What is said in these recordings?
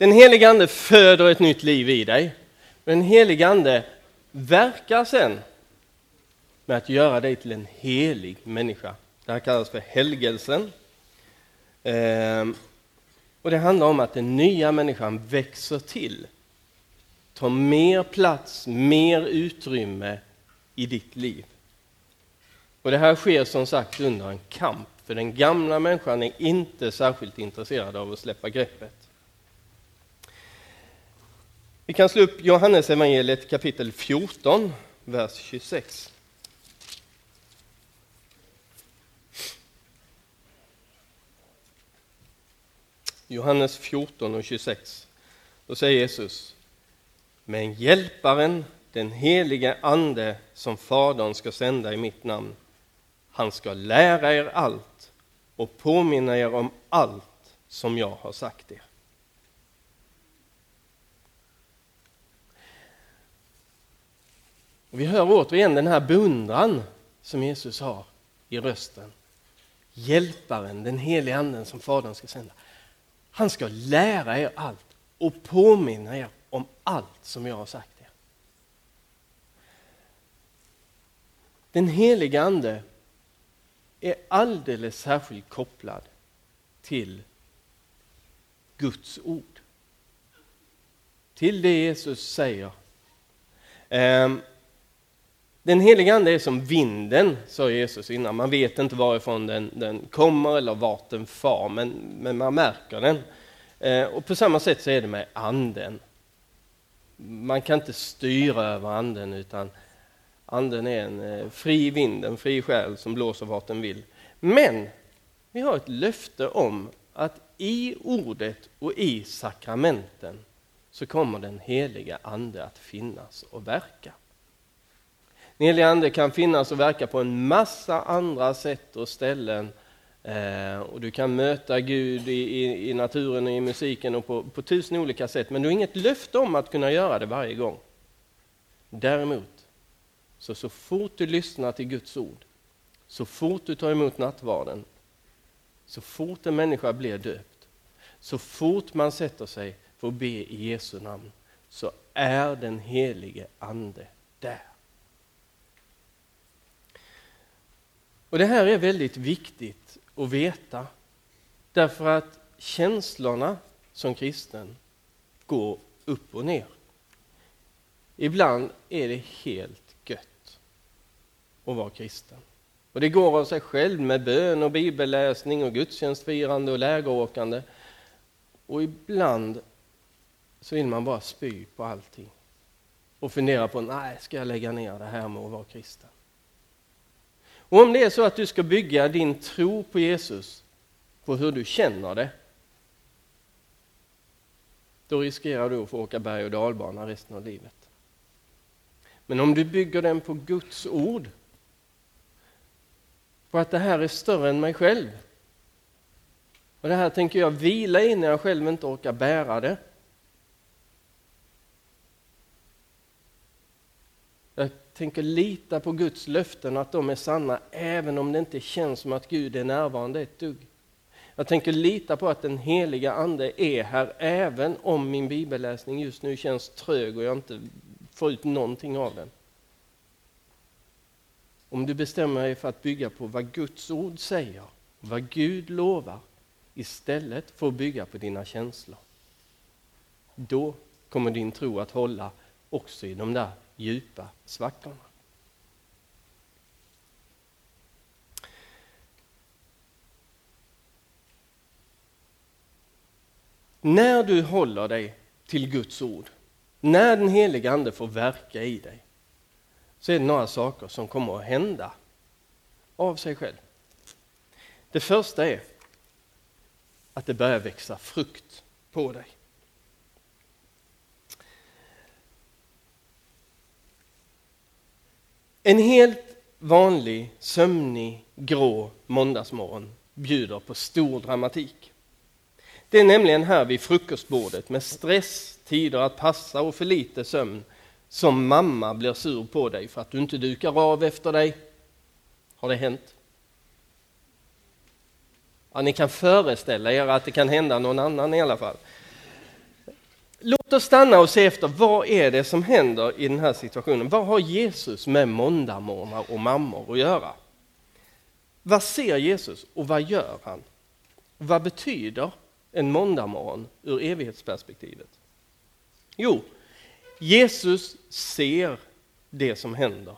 Den helige ande föder ett nytt liv i dig. Den helige ande verkar sen med att göra dig till en helig människa. Det här kallas för helgelsen. Ehm, och det handlar om att den nya människan växer till. Tar mer plats, mer utrymme i ditt liv. Och det här sker som sagt under en kamp, för den gamla människan är inte särskilt intresserad av att släppa greppet. Vi kan slå upp Johannes evangeliet kapitel 14, vers 26. Johannes 14 och 26. Då säger Jesus, men hjälparen, den helige ande som Fadern ska sända i mitt namn, han ska lära er allt och påminna er om allt som jag har sagt er. Och vi hör återigen den här beundran som Jesus har i rösten. Hjälparen, den helige anden som Fadern ska sända. Han ska lära er allt och påminna er om allt som jag har sagt er. Den helige ande är alldeles särskilt kopplad till Guds ord. Till det Jesus säger. Ehm, den heliga ande är som vinden, sa Jesus innan. Man vet inte varifrån den, den kommer eller vart den far, men, men man märker den. Eh, och på samma sätt så är det med anden. Man kan inte styra över anden, utan anden är en eh, fri vind, en fri själ som blåser vart den vill. Men vi har ett löfte om att i ordet och i sakramenten så kommer den heliga ande att finnas och verka. Den helige Ande kan finnas och verka på en massa andra sätt och ställen. Eh, och du kan möta Gud i, i, i, naturen och i musiken och på, på tusen olika sätt. Men du har inget löfte om att kunna göra det varje gång. Däremot, så, så fort du lyssnar till Guds ord, så fort du tar emot nattvarden, så fort en människa blir döpt, så fort man sätter sig för att be i Jesu namn, så är den helige Ande där. Och Det här är väldigt viktigt att veta. Därför att känslorna som kristen går upp och ner. Ibland är det helt gött att vara kristen. Och det går av sig själv med bön och bibelläsning och gudstjänstfirande och lägeråkande. Och ibland så vill man bara spy på allting och fundera på, nej, ska jag lägga ner det här med att vara kristen? Och om det är så att du ska bygga din tro på Jesus på hur du känner det, då riskerar du att få åka berg och dalbana resten av livet. Men om du bygger den på Guds ord, på att det här är större än mig själv, och det här tänker jag vila i när jag själv inte orkar bära det, Jag tänker lita på Guds löften, att de är sanna, även om det inte känns som att Gud är närvarande ett dugg. Jag tänker lita på att den heliga Ande är här, även om min bibelläsning just nu känns trög och jag inte får ut någonting av den. Om du bestämmer dig för att bygga på vad Guds ord säger, vad Gud lovar, istället för att bygga på dina känslor, då kommer din tro att hålla också i de där djupa svackorna. När du håller dig till Guds ord, när den heliga Ande får verka i dig, så är det några saker som kommer att hända av sig själv. Det första är att det börjar växa frukt på dig. En helt vanlig, sömnig, grå måndagsmorgon bjuder på stor dramatik. Det är nämligen här vid frukostbordet med stress, tider att passa och för lite sömn som mamma blir sur på dig för att du inte dukar av efter dig. Har det hänt? Ja, ni kan föreställa er att det kan hända någon annan i alla fall låt oss stanna och se efter vad är det som händer i den här situationen. Vad har Jesus med måndagmorgnar och mammor att göra? Vad ser Jesus och vad gör han? Vad betyder en måndagmorgon ur evighetsperspektivet? Jo, Jesus ser det som händer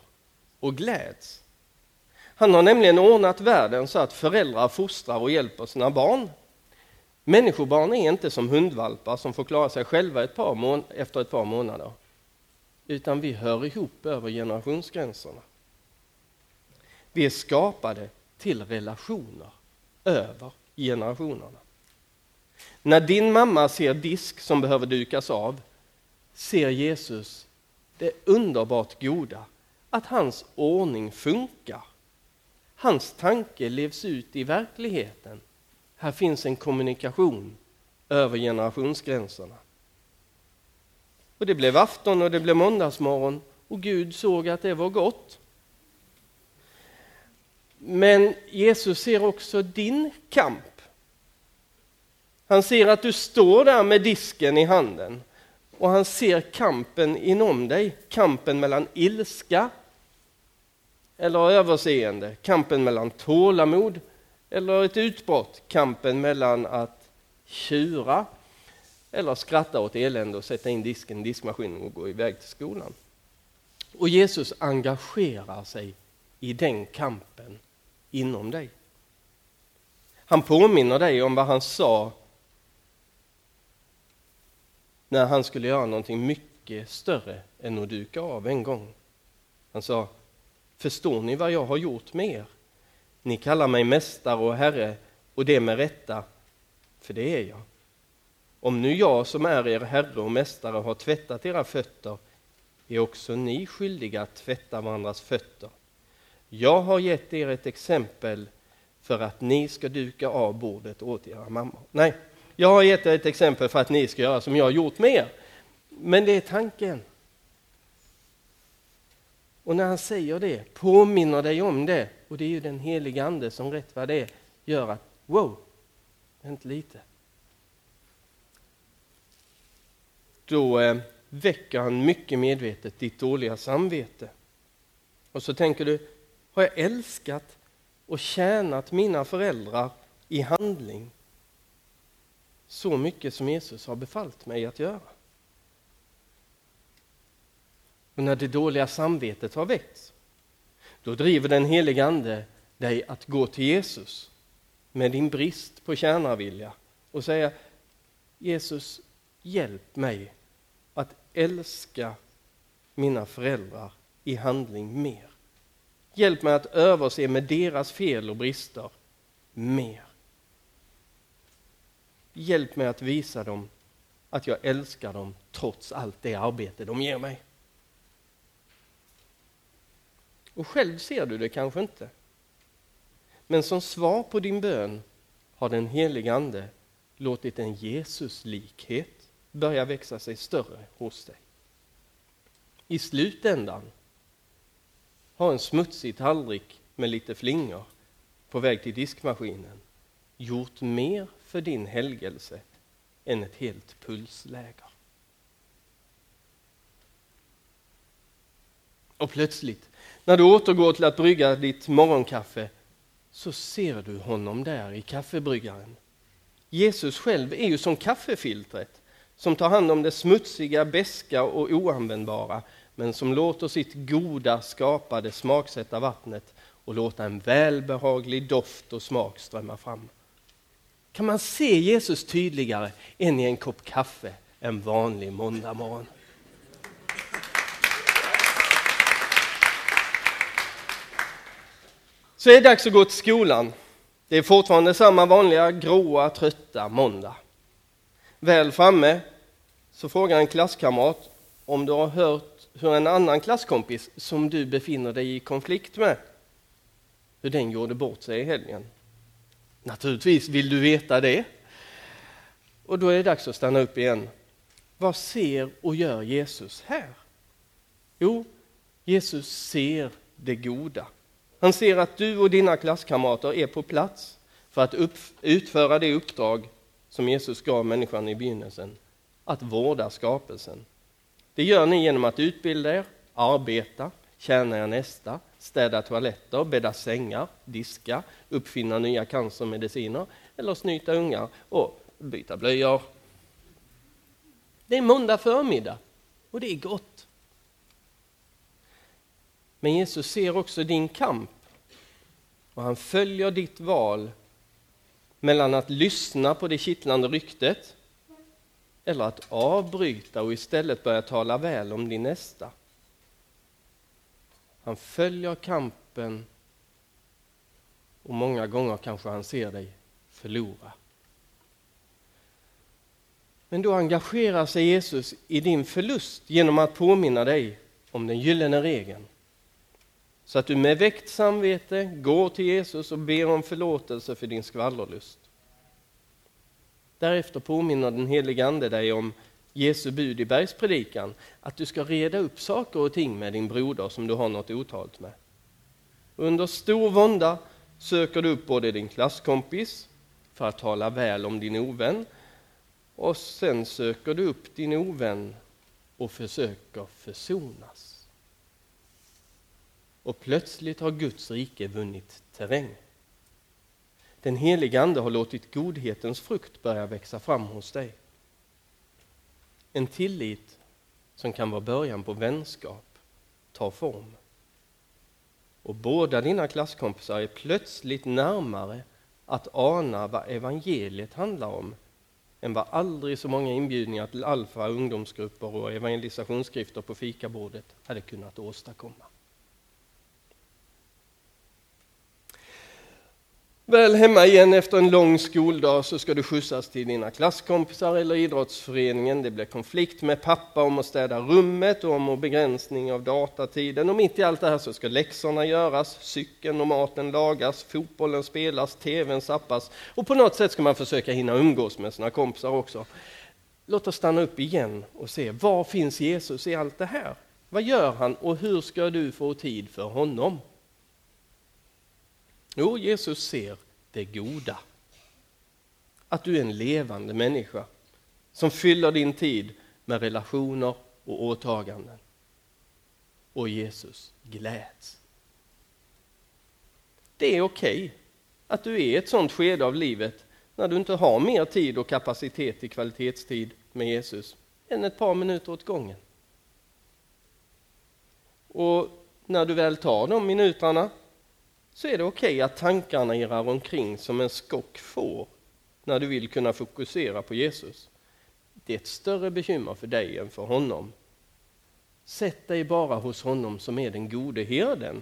och gläds. Han har nämligen ordnat världen så att föräldrar fostrar och hjälper sina barn. Människobarn är inte som hundvalpar som får klara sig själva ett par efter ett par månader. Utan vi hör ihop över generationsgränserna. Vi är skapade till relationer över generationerna. När din mamma ser disk som behöver dukas av ser Jesus det underbart goda att hans ordning funkar. Hans tanke levs ut i verkligheten. Här finns en kommunikation över generationsgränserna. Och det blev afton och det blev måndagsmorgon och Gud såg att det var gott. Men Jesus ser också din kamp. Han ser att du står där med disken i handen och han ser kampen inom dig, kampen mellan ilska eller överseende, kampen mellan tålamod eller ett utbrott, kampen mellan att tjura eller skratta åt elände och sätta in disken i diskmaskinen och gå iväg till skolan. Och Jesus engagerar sig i den kampen inom dig. Han påminner dig om vad han sa när han skulle göra någonting mycket större än att duka av en gång. Han sa, förstår ni vad jag har gjort med er? Ni kallar mig mästare och herre och det med rätta, för det är jag. Om nu jag som är er herre och mästare har tvättat era fötter är också ni skyldiga att tvätta varandras fötter. Jag har gett er ett exempel för att ni ska duka av bordet åt era mammor. Nej, jag har gett er ett exempel för att ni ska göra som jag har gjort med er. Men det är tanken. Och när han säger det, påminner dig om det, och det är ju den heliga ande som rätt vad det är, gör att wow, vänta lite. Då eh, väcker han mycket medvetet ditt dåliga samvete. Och så tänker du, har jag älskat och tjänat mina föräldrar i handling så mycket som Jesus har befallt mig att göra? Och när det dåliga samvetet har väckts, då driver den helige Ande dig att gå till Jesus med din brist på tjänarvilja och säga Jesus, hjälp mig att älska mina föräldrar i handling mer. Hjälp mig att överse med deras fel och brister mer. Hjälp mig att visa dem att jag älskar dem trots allt det arbete de ger mig. Och själv ser du det kanske inte. Men som svar på din bön har den helige Ande låtit en Jesuslikhet börja växa sig större hos dig. I slutändan har en smutsig tallrik med lite flingor på väg till diskmaskinen gjort mer för din helgelse än ett helt pulsläger. Och plötsligt, när du återgår till att brygga ditt morgonkaffe, så ser du honom där i kaffebryggaren. Jesus själv är ju som kaffefiltret som tar hand om det smutsiga, beska och oanvändbara men som låter sitt goda skapade smaksätta vattnet och låta en välbehaglig doft och smak strömma fram. Kan man se Jesus tydligare än i en kopp kaffe en vanlig måndagmorgon? Så är det dags att gå till skolan. Det är fortfarande samma vanliga gråa, trötta måndag. Väl framme så frågar en klasskamrat om du har hört hur en annan klasskompis som du befinner dig i konflikt med, hur den gjorde bort sig i helgen. Naturligtvis vill du veta det. Och då är det dags att stanna upp igen. Vad ser och gör Jesus här? Jo, Jesus ser det goda. Han ser att du och dina klasskamrater är på plats för att utföra det uppdrag som Jesus gav människan i begynnelsen, att vårda skapelsen. Det gör ni genom att utbilda er, arbeta, tjäna er nästa, städa toaletter, bädda sängar, diska, uppfinna nya cancermediciner eller snyta ungar och byta blöjor. Det är måndag förmiddag och det är gott. Men Jesus ser också din kamp och han följer ditt val mellan att lyssna på det kittlande ryktet eller att avbryta och istället börja tala väl om din nästa. Han följer kampen och många gånger kanske han ser dig förlora. Men då engagerar sig Jesus i din förlust genom att påminna dig om den gyllene regeln. Så att du med väckt samvete går till Jesus och ber om förlåtelse för din skvallerlust. Därefter påminner den helige Ande dig om Jesu bud i bergspredikan, att du ska reda upp saker och ting med din broder som du har något otalt med. Under stor vånda söker du upp både din klasskompis för att tala väl om din ovän och sen söker du upp din ovän och försöker försonas. Och plötsligt har Guds rike vunnit terräng. Den heliga Ande har låtit godhetens frukt börja växa fram hos dig. En tillit som kan vara början på vänskap tar form. Och båda dina klasskompisar är plötsligt närmare att ana vad evangeliet handlar om än vad aldrig så många inbjudningar till alfa ungdomsgrupper och evangelisationsskrifter på fikabordet hade kunnat åstadkomma. Väl hemma igen efter en lång skoldag så ska du skjutsas till dina klasskompisar eller idrottsföreningen. Det blir konflikt med pappa om att städa rummet och om begränsning av datatiden. Och mitt i allt det här så ska läxorna göras, cykeln och maten lagas, fotbollen spelas, tvn sappas och på något sätt ska man försöka hinna umgås med sina kompisar också. Låt oss stanna upp igen och se, var finns Jesus i allt det här? Vad gör han och hur ska du få tid för honom? Jo, Jesus ser det goda. Att du är en levande människa som fyller din tid med relationer och åtaganden. Och Jesus gläds. Det är okej okay att du är i ett sådant skede av livet när du inte har mer tid och kapacitet till kvalitetstid med Jesus än ett par minuter åt gången. Och när du väl tar de minuterna så är det okej okay att tankarna irrar omkring som en skock får när du vill kunna fokusera på Jesus. Det är ett större bekymmer för dig än för honom. Sätt dig bara hos honom som är den gode herden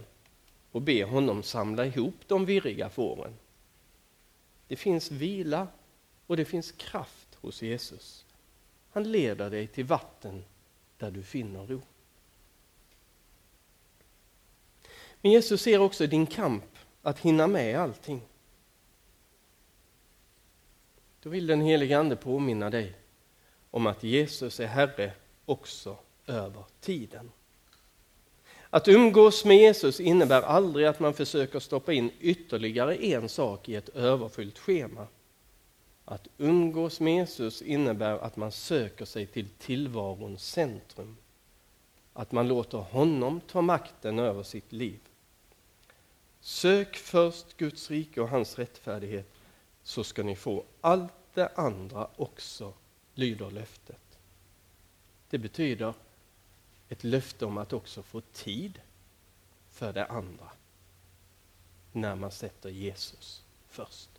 och be honom samla ihop de virriga fåren. Det finns vila och det finns kraft hos Jesus. Han leder dig till vatten där du finner ro. Men Jesus ser också din kamp att hinna med allting. Då vill den helige Ande påminna dig om att Jesus är Herre också över tiden. Att umgås med Jesus innebär aldrig att man försöker stoppa in ytterligare en sak i ett överfyllt schema. Att umgås med Jesus innebär att man söker sig till tillvarons centrum. Att man låter honom ta makten över sitt liv. Sök först Guds rike och hans rättfärdighet så ska ni få allt det andra också, lyder löftet. Det betyder ett löfte om att också få tid för det andra när man sätter Jesus först.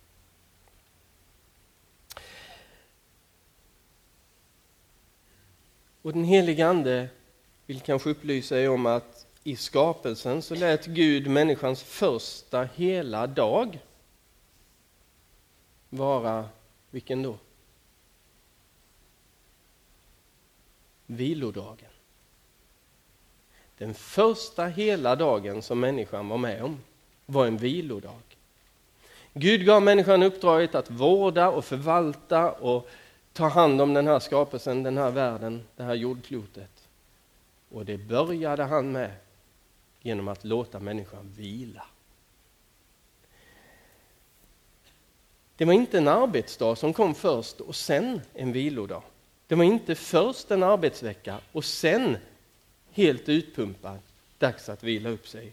Och den helige Ande vill kanske upplysa er om att i skapelsen så lät Gud människans första hela dag vara, vilken då? Vilodagen. Den första hela dagen som människan var med om var en vilodag. Gud gav människan uppdraget att vårda och förvalta och ta hand om den här skapelsen, den här världen, det här jordklotet. Och det började han med genom att låta människan vila. Det var inte en arbetsdag som kom först och sen en vilodag. Det var inte först en arbetsvecka och sen helt utpumpad, dags att vila upp sig.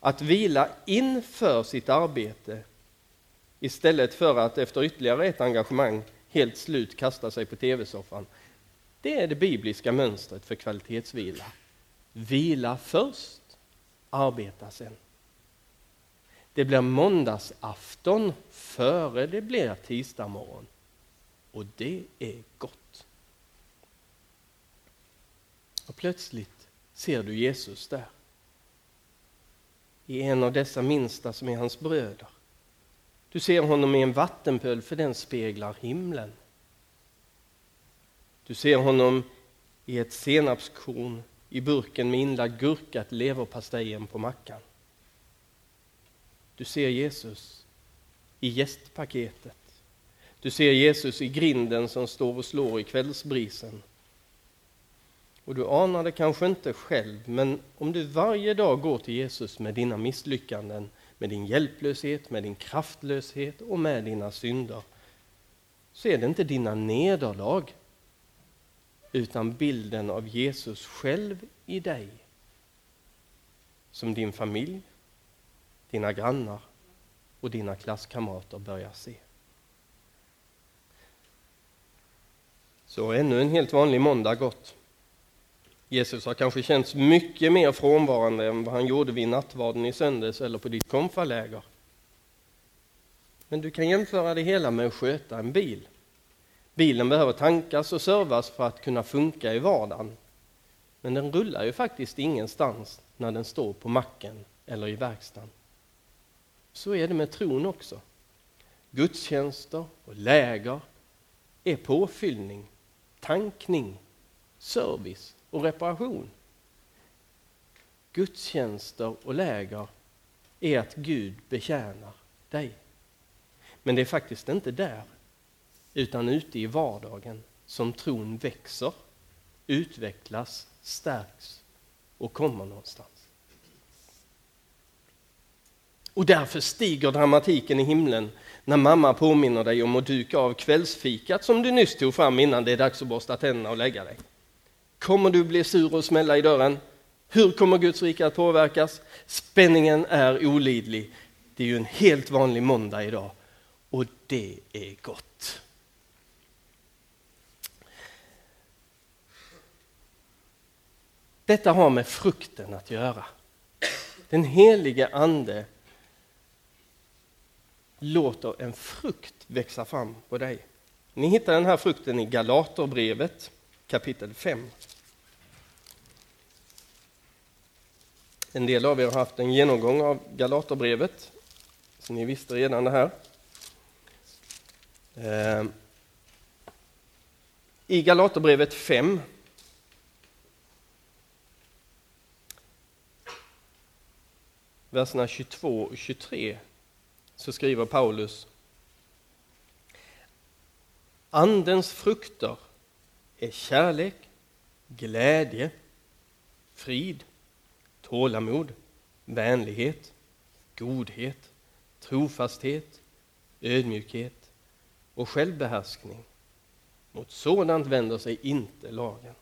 Att vila inför sitt arbete istället för att efter ytterligare ett engagemang helt slut kasta sig på tv-soffan. Det är det bibliska mönstret för kvalitetsvila. Vila först, arbeta sen. Det blir måndagsafton före det blir tisdag morgon. Och det är gott. Och plötsligt ser du Jesus där. I en av dessa minsta som är hans bröder. Du ser honom i en vattenpöl för den speglar himlen. Du ser honom i ett senapskorn i burken med inlagd gurka till leverpastejen på mackan. Du ser Jesus i gästpaketet. Du ser Jesus i grinden som står och slår i kvällsbrisen. Och du anar det kanske inte själv, men om du varje dag går till Jesus med dina misslyckanden, med din hjälplöshet, med din kraftlöshet och med dina synder, så är det inte dina nederlag, utan bilden av Jesus själv i dig, som din familj, dina grannar och dina klasskamrater börjar se. Så ännu en helt vanlig måndag gått. Jesus har kanske känts mycket mer frånvarande än vad han gjorde vid nattvarden i söndags eller på ditt konfaläger. Men du kan jämföra det hela med att sköta en bil. Bilen behöver tankas och servas för att kunna funka i vardagen. Men den rullar ju faktiskt ingenstans när den står på macken eller i verkstaden. Så är det med tron också. Gudstjänster och läger är påfyllning, tankning, service och reparation. Gudstjänster och läger är att Gud betjänar dig. Men det är faktiskt inte där, utan ute i vardagen som tron växer, utvecklas, stärks och kommer någonstans. Och därför stiger dramatiken i himlen när mamma påminner dig om att duka av kvällsfikat som du nyss tog fram innan det är dags att borsta tänderna och lägga dig. Kommer du bli sur och smälla i dörren? Hur kommer Guds rike att påverkas? Spänningen är olidlig. Det är ju en helt vanlig måndag idag och det är gott. Detta har med frukten att göra. Den helige Ande låter en frukt växa fram på dig. Ni hittar den här frukten i Galaterbrevet kapitel 5. En del av er har haft en genomgång av Galaterbrevet, så ni visste redan det här. Ehm, I Galaterbrevet 5 verserna 22 och 23 så skriver Paulus Andens frukter är kärlek, glädje, frid, tålamod, vänlighet, godhet, trofasthet, ödmjukhet och självbehärskning. Mot sådant vänder sig inte lagen.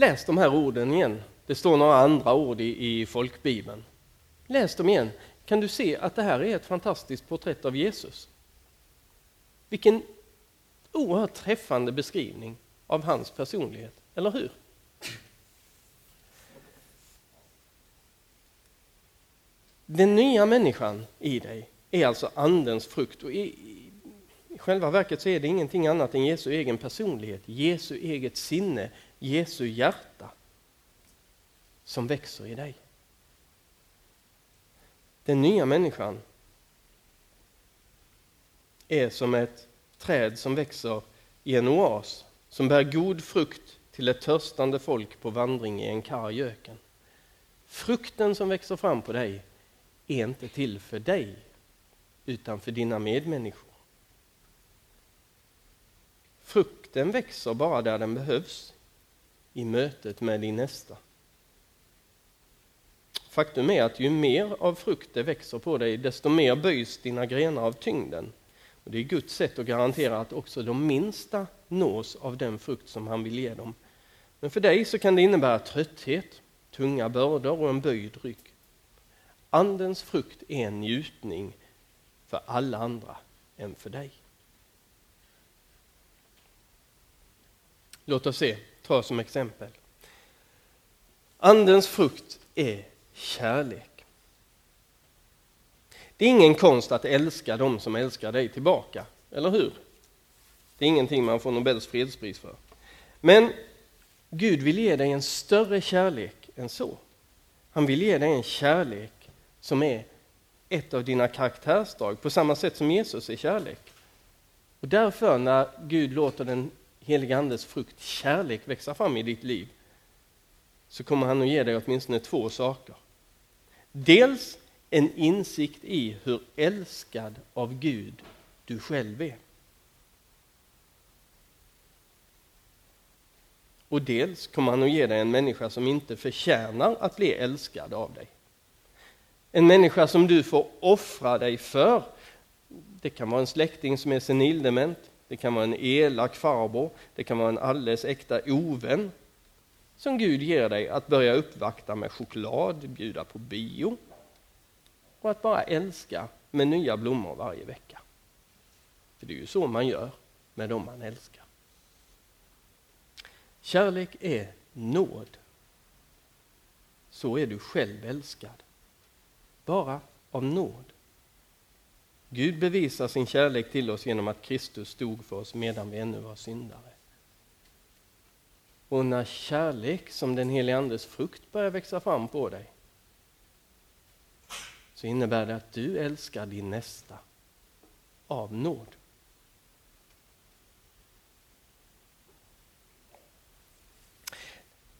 Läs de här orden igen. Det står några andra ord i, i folkbibeln. Läs dem igen. Kan du se att det här är ett fantastiskt porträtt av Jesus? Vilken oerhört träffande beskrivning av hans personlighet, eller hur? Den nya människan i dig är alltså Andens frukt. Och i, I själva verket så är det ingenting annat än Jesu egen personlighet, Jesu eget sinne, Jesu hjärta som växer i dig. Den nya människan är som ett träd som växer i en oas som bär god frukt till ett törstande folk på vandring i en karg öken. Frukten som växer fram på dig är inte till för dig utan för dina medmänniskor. Frukten växer bara där den behövs, i mötet med din nästa. faktum är att ju mer av frukt det växer på dig, desto mer böjs dina grenar av tyngden. Och det är Guds sätt att garantera att också de minsta nås av den frukt som han vill ge dem. Men för dig så kan det innebära trötthet, tunga bördor och en böjd rygg. Andens frukt är en njutning för alla andra än för dig. Låt oss se, ta som exempel. Andens frukt är kärlek. Det är ingen konst att älska dem som älskar dig tillbaka, eller hur? Det är ingenting man får Nobels fredspris för. Men Gud vill ge dig en större kärlek än så. Han vill ge dig en kärlek som är ett av dina karaktärsdrag, på samma sätt som Jesus är kärlek. Och därför, när Gud låter den helige Andes frukt, kärlek, växa fram i ditt liv, så kommer han att ge dig åtminstone två saker. Dels en insikt i hur älskad av Gud du själv är. Och dels kommer han att ge dig en människa som inte förtjänar att bli älskad av dig. En människa som du får offra dig för. Det kan vara en släkting som är senildement, det kan vara en elak farbror, det kan vara en alldeles äkta ovän som Gud ger dig att börja uppvakta med choklad, bjuda på bio och att bara älska med nya blommor varje vecka. För det är ju så man gör med dem man älskar. Kärlek är nåd. Så är du själv älskad. Bara av nåd. Gud bevisar sin kärlek till oss genom att Kristus stod för oss medan vi ännu var syndare. Och när kärlek som den helige Andes frukt börjar växa fram på dig så innebär det att du älskar din nästa av nåd.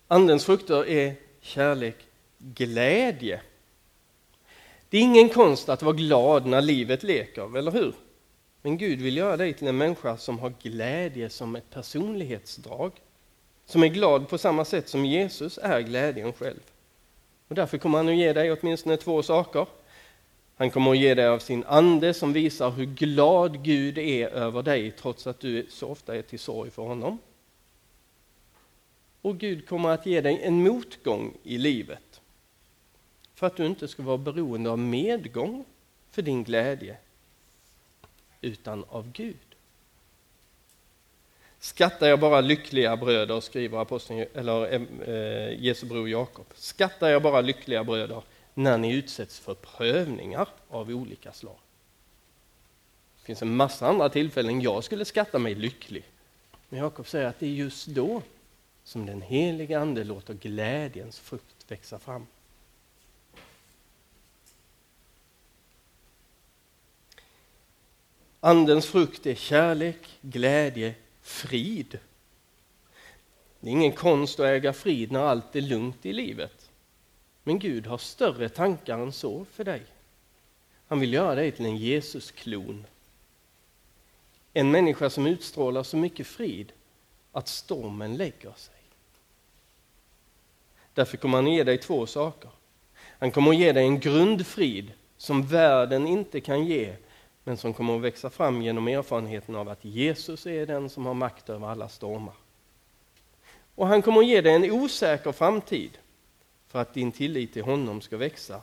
Andens frukter är kärlek, glädje. Det är ingen konst att vara glad när livet leker, eller hur? Men Gud vill göra dig till en människa som har glädje som ett personlighetsdrag. Som är glad på samma sätt som Jesus är glädjen själv. Och därför kommer han att ge dig åtminstone två saker. Han kommer att ge dig av sin ande som visar hur glad Gud är över dig trots att du så ofta är till sorg för honom. Och Gud kommer att ge dig en motgång i livet. För att du inte ska vara beroende av medgång för din glädje, utan av Gud. Skattar jag bara lyckliga bröder, skriver aposteln, eller eh, eh, Jesu bror Jakob. Skattar jag bara lyckliga bröder när ni utsätts för prövningar av olika slag. Det finns en massa andra tillfällen jag skulle skatta mig lycklig. Men Jakob säger att det är just då som den heliga Ande låter glädjens frukt växa fram. Andens frukt är kärlek, glädje, frid. Det är ingen konst att äga frid när allt är lugnt i livet. Men Gud har större tankar än så för dig. Han vill göra dig till en Jesusklon. En människa som utstrålar så mycket frid att stormen lägger sig. Därför kommer han ge dig två saker. Han kommer att ge dig en grundfrid som världen inte kan ge, men som kommer att växa fram genom erfarenheten av att Jesus är den som har makt över alla stormar. Och han kommer att ge dig en osäker framtid för att din tillit till honom ska växa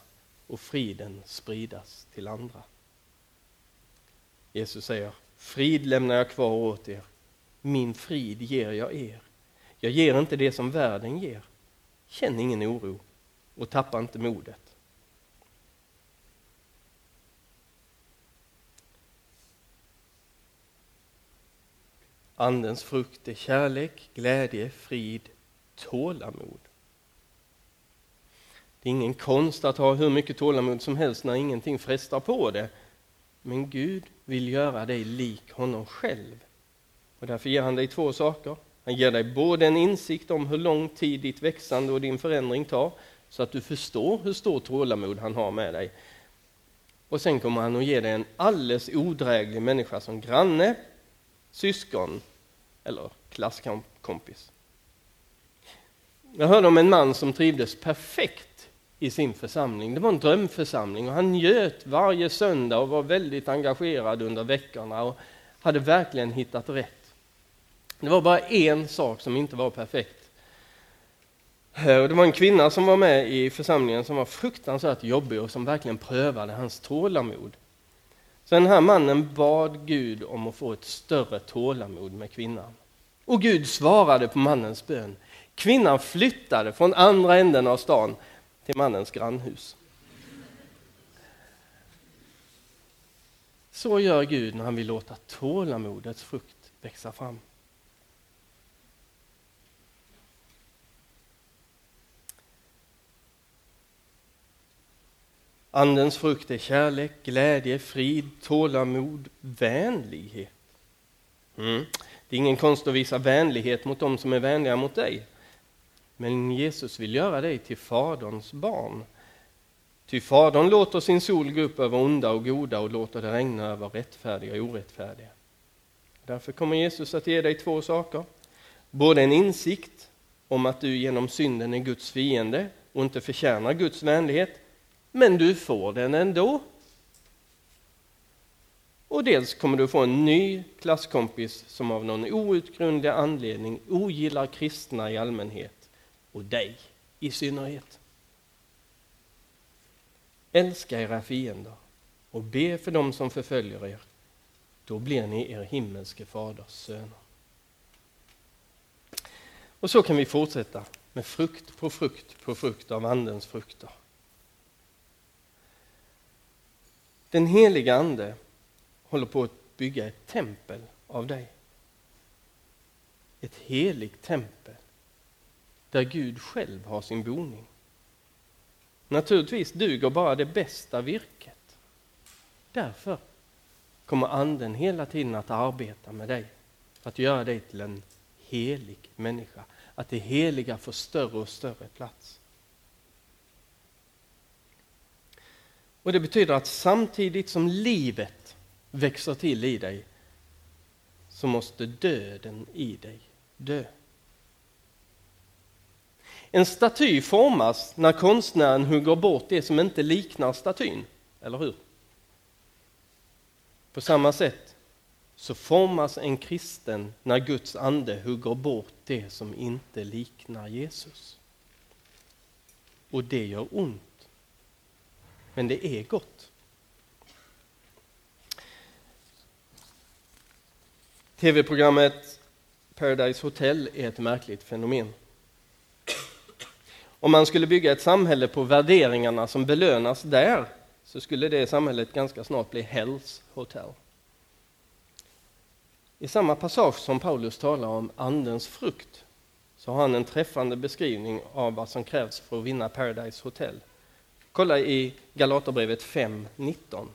och friden spridas till andra. Jesus säger, frid lämnar jag kvar åt er, min frid ger jag er. Jag ger inte det som världen ger. Känn ingen oro och tappa inte modet. Andens frukt är kärlek, glädje, frid, tålamod. Det är ingen konst att ha hur mycket tålamod som helst när ingenting frestar på det. Men Gud vill göra dig lik honom själv. Och därför ger han dig två saker. Han ger dig både en insikt om hur lång tid ditt växande och din förändring tar, så att du förstår hur stort tålamod han har med dig. Och sen kommer han att ge dig en alldeles odräglig människa som granne, syskon eller klasskompis. Jag hörde om en man som trivdes perfekt i sin församling. Det var en drömförsamling och han njöt varje söndag och var väldigt engagerad under veckorna och hade verkligen hittat rätt. Det var bara en sak som inte var perfekt. Eh, det var en kvinna som var med i församlingen som var fruktansvärt jobbig och som verkligen prövade hans tålamod. Så den här mannen bad Gud om att få ett större tålamod med kvinnan. Och Gud svarade på mannens bön. Kvinnan flyttade från andra änden av stan till mannens grannhus. Så gör Gud när han vill låta tålamodets frukt växa fram. Andens frukt är kärlek, glädje, frid, tålamod, vänlighet. Mm. Det är ingen konst att visa vänlighet mot dem som är vänliga mot dig. Men Jesus vill göra dig till Faderns barn. Ty Fadern låter sin sol gå upp över onda och goda och låter det regna över rättfärdiga och orättfärdiga. Därför kommer Jesus att ge dig två saker. Både en insikt om att du genom synden är Guds fiende och inte förtjänar Guds vänlighet, men du får den ändå. Och dels kommer du få en ny klasskompis som av någon outgrundlig anledning ogillar kristna i allmänhet och dig i synnerhet. Älska era fiender och be för dem som förföljer er. Då blir ni er himmelske faders söner. Och så kan vi fortsätta med frukt på frukt på frukt av Andens frukter. Den heliga Ande håller på att bygga ett tempel av dig. Ett heligt tempel där Gud själv har sin boning. Naturligtvis duger bara det bästa virket. Därför kommer Anden hela tiden att arbeta med dig att göra dig till en helig människa. Att det heliga får större och större plats. Och Det betyder att samtidigt som livet växer till i dig så måste döden i dig dö. En staty formas när konstnären hugger bort det som inte liknar statyn, eller hur? På samma sätt så formas en kristen när Guds ande hugger bort det som inte liknar Jesus. Och det gör ont. Men det är gott. Tv-programmet Paradise Hotel är ett märkligt fenomen. Om man skulle bygga ett samhälle på värderingarna som belönas där så skulle det samhället ganska snart bli Hells Hotel. I samma passage som Paulus talar om Andens frukt så har han en träffande beskrivning av vad som krävs för att vinna Paradise Hotel. Kolla i Galaterbrevet 5.19.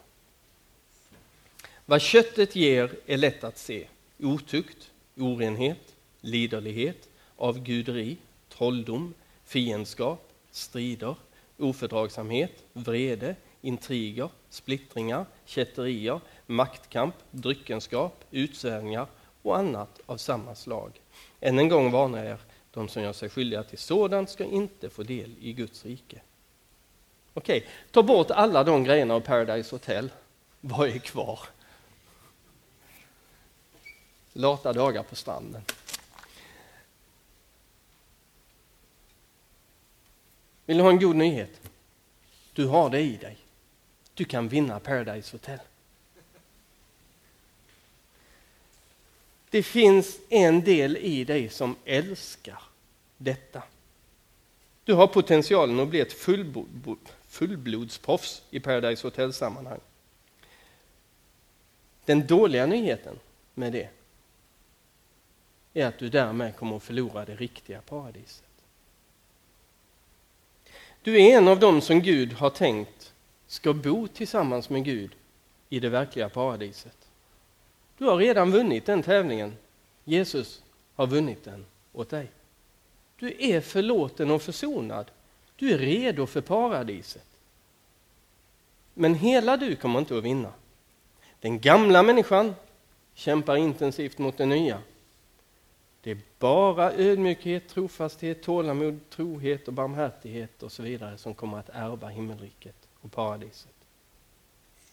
Vad köttet ger är lätt att se. Otukt, orenhet, liderlighet, avguderi, trolldom, fiendskap, strider, ofördragsamhet, vrede, intriger, splittringar, kätterier, maktkamp, dryckenskap, utsvävningar och annat av samma slag. Än en gång varnar jag er, de som gör sig skyldiga till sådant ska inte få del i Guds rike. Okej, ta bort alla de grejerna av Paradise Hotel. Vad är kvar? Lata dagar på stranden. Vill du ha en god nyhet? Du har det i dig. Du kan vinna Paradise Hotel. Det finns en del i dig som älskar detta. Du har potentialen att bli ett fullblodsproffs i Paradise Hotel-sammanhang. Den dåliga nyheten med det är att du därmed kommer att förlora det riktiga paradiset. Du är en av dem som Gud har tänkt ska bo tillsammans med Gud i det verkliga paradiset. Du har redan vunnit den tävlingen. Jesus har vunnit den åt dig. Du är förlåten och försonad. Du är redo för paradiset. Men hela du kommer inte att vinna. Den gamla människan kämpar intensivt mot den nya. Det är bara ödmjukhet, trofasthet, tålamod, trohet och barmhärtighet och så vidare som kommer att ärva himmelriket och paradiset.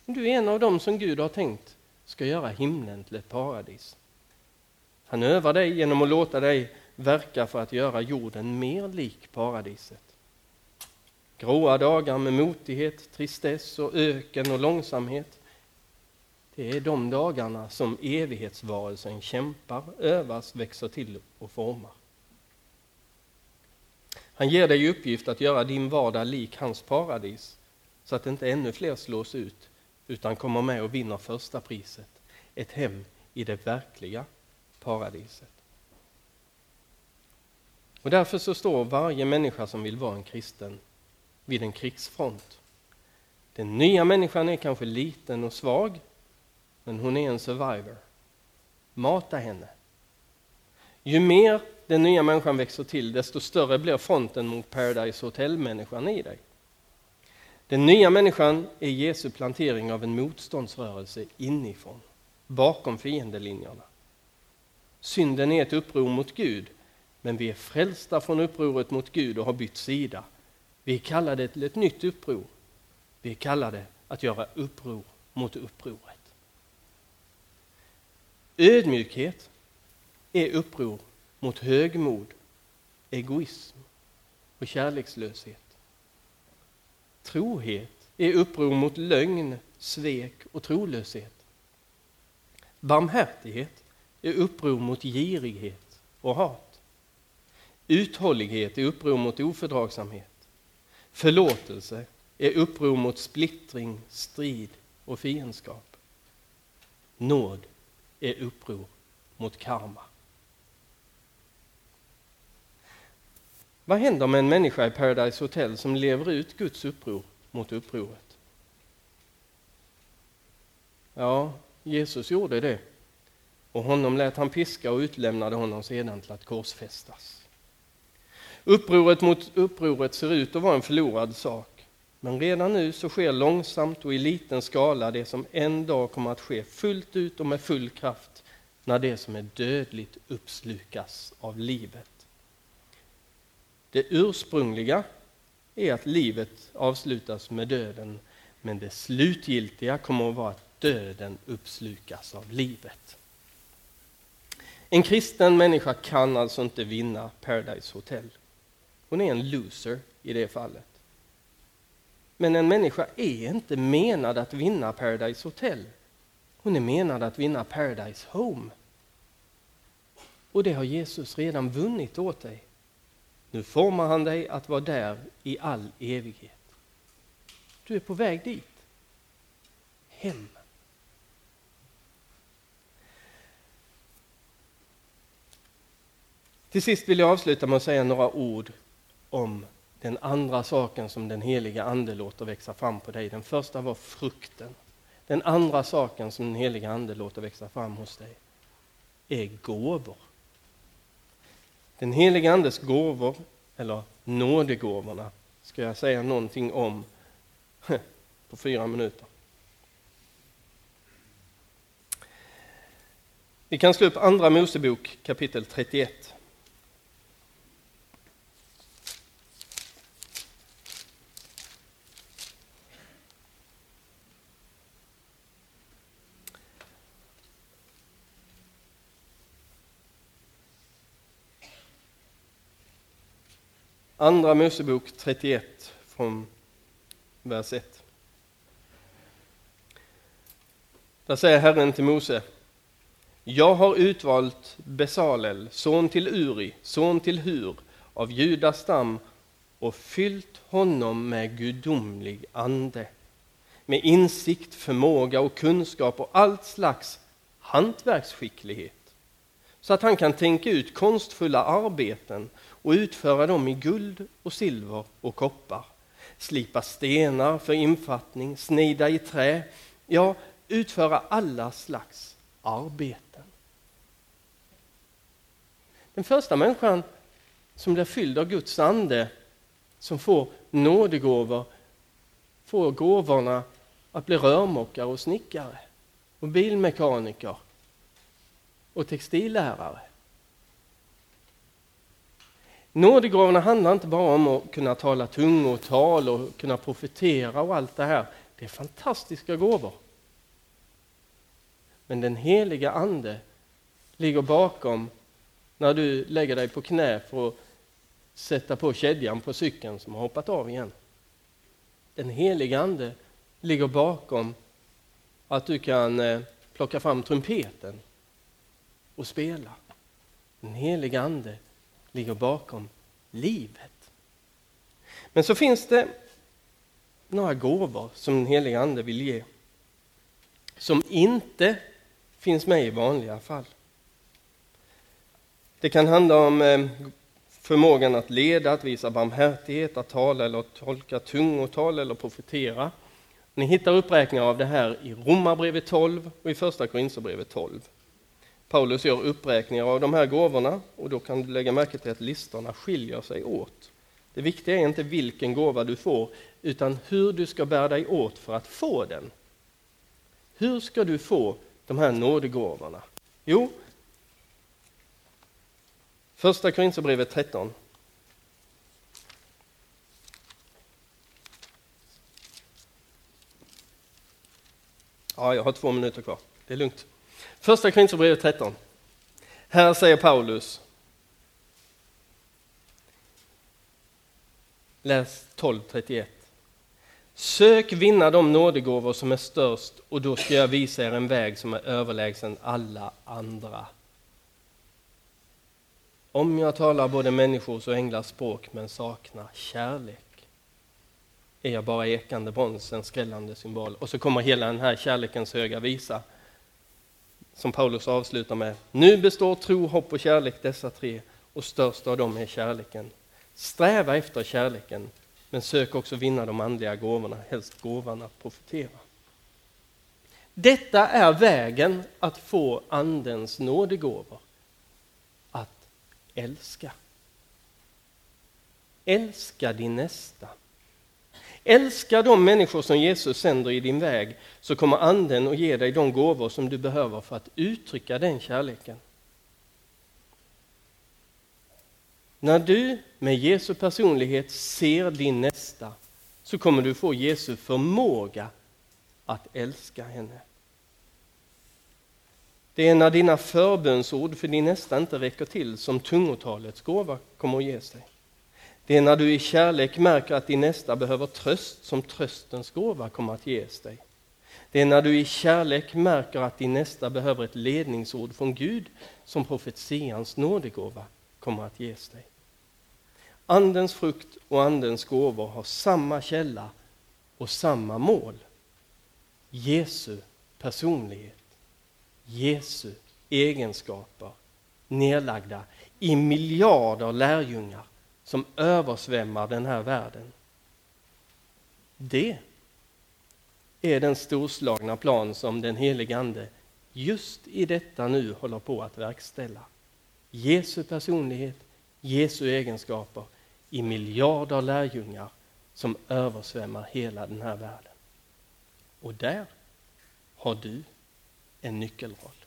Du är en av dem som Gud har tänkt ska göra himlen till ett paradis. Han övar dig genom att låta dig verka för att göra jorden mer lik paradiset. Gråa dagar med motighet, tristess och öken och långsamhet. Det är de dagarna som evighetsvarelsen kämpar, övas, växer till och formar. Han ger dig i uppgift att göra din vardag lik hans paradis så att inte ännu fler slås ut utan kommer med och vinner första priset, ett hem i det verkliga paradiset. Och därför så står varje människa som vill vara en kristen vid en krigsfront. Den nya människan är kanske liten och svag, men hon är en survivor. Mata henne. Ju mer den nya människan växer till, desto större blir fronten mot Paradise Hotel-människan i dig. Den nya människan är Jesu plantering av en motståndsrörelse inifrån, bakom fiendelinjerna. Synden är ett uppror mot Gud, men vi är frälsta från upproret mot Gud och har bytt sida. Vi kallar det till ett nytt uppror. Vi kallar det att göra uppror mot upproret. Ödmjukhet är uppror mot högmod, egoism och kärlekslöshet. Trohet är uppror mot lögn, svek och trolöshet. Barmhärtighet är uppror mot girighet och hat. Uthållighet är uppror mot ofördragsamhet. Förlåtelse är uppror mot splittring, strid och fiendskap. Nåd är uppror mot karma. Vad händer med en människa i Paradise Hotel som lever ut Guds uppror mot upproret? Ja, Jesus gjorde det. Och honom lät han piska och utlämnade honom sedan till att korsfästas. Upproret mot upproret ser ut att vara en förlorad sak. Men redan nu så sker långsamt och i liten skala det som en dag kommer att ske fullt ut och med full kraft när det som är dödligt uppslukas av livet. Det ursprungliga är att livet avslutas med döden, men det slutgiltiga kommer att vara att döden uppslukas av livet. En kristen människa kan alltså inte vinna Paradise Hotel. Hon är en loser i det fallet. Men en människa är inte menad att vinna Paradise Hotel. Hon är menad att vinna Paradise Home. Och det har Jesus redan vunnit åt dig. Nu formar han dig att vara där i all evighet. Du är på väg dit. Hem. Till sist vill jag avsluta med att säga några ord om den andra saken som den heliga Ande låter växa fram på dig. Den första var frukten. Den andra saken som den heliga Ande låter växa fram hos dig är gåvor. Den heliga Andes gåvor, eller nådegåvorna, ska jag säga någonting om på fyra minuter. Vi kan slå upp Andra Mosebok kapitel 31. Andra Mosebok 31 från vers 1. Där säger Herren till Mose. Jag har utvalt Besalel, son till Uri, son till Hur, av Judas stam och fyllt honom med gudomlig ande, med insikt, förmåga och kunskap och allt slags hantverksskicklighet, så att han kan tänka ut konstfulla arbeten och utföra dem i guld och silver och koppar. Slipa stenar för infattning, snida i trä, ja, utföra alla slags arbeten. Den första människan som blir fylld av Guds ande, som får nådegåvor, får gåvorna att bli rörmokare och snickare och bilmekaniker och textillärare. Nådegåvorna handlar inte bara om att kunna tala tungotal och kunna profetera och allt det här. Det är fantastiska gåvor. Men den heliga ande ligger bakom när du lägger dig på knä för att sätta på kedjan på cykeln som har hoppat av igen. Den heliga ande ligger bakom att du kan eh, plocka fram trumpeten och spela. Den heliga ande ligger bakom livet. Men så finns det några gåvor som den helige ande vill ge som inte finns med i vanliga fall. Det kan handla om eh, förmågan att leda, att visa barmhärtighet, att tala eller tolka tungotal eller profetera. Ni hittar uppräkningar av det här i Romarbrevet 12 och i Första Korinthierbrevet 12. Paulus gör uppräkningar av de här gåvorna och då kan du lägga märke till att listorna skiljer sig åt. Det viktiga är inte vilken gåva du får utan hur du ska bära dig åt för att få den. Hur ska du få de här nådegåvorna? Jo, Första Korinthierbrevet 13. Ja, jag har två minuter kvar. Det är lugnt. Första Korinthierbrevet 13. Här säger Paulus. Läs 12.31. Sök vinna de nådegåvor som är störst och då ska jag visa er en väg som är överlägsen alla andra. Om jag talar både människors och änglars språk men saknar kärlek är jag bara ekande brons, en skrällande symbol. Och så kommer hela den här kärlekens höga visa som Paulus avslutar med. Nu består tro, hopp och kärlek dessa tre och störst av dem är kärleken. Sträva efter kärleken men sök också vinna de andliga gåvorna, helst gåvan att profetera. Detta är vägen att få Andens nådegåvor älska. Älska din nästa. Älska de människor som Jesus sänder i din väg så kommer anden att ge dig de gåvor som du behöver för att uttrycka den kärleken. När du med Jesu personlighet ser din nästa så kommer du få Jesu förmåga att älska henne. Det är när dina förbönsord för din nästa inte räcker till som tungotalets gåva kommer att ge sig. Det är när du i kärlek märker att din nästa behöver tröst som tröstens gåva kommer att ges dig. Det är när du i kärlek märker att din nästa behöver ett ledningsord från Gud som profetians nådegåva kommer att ges dig. Andens frukt och Andens gåvor har samma källa och samma mål. Jesu personlighet. Jesu egenskaper nedlagda i miljarder lärjungar som översvämmar den här världen. Det är den storslagna plan som den helige Ande just i detta nu håller på att verkställa. Jesu personlighet, Jesu egenskaper i miljarder lärjungar som översvämmar hela den här världen. Och där har du en nyckelroll.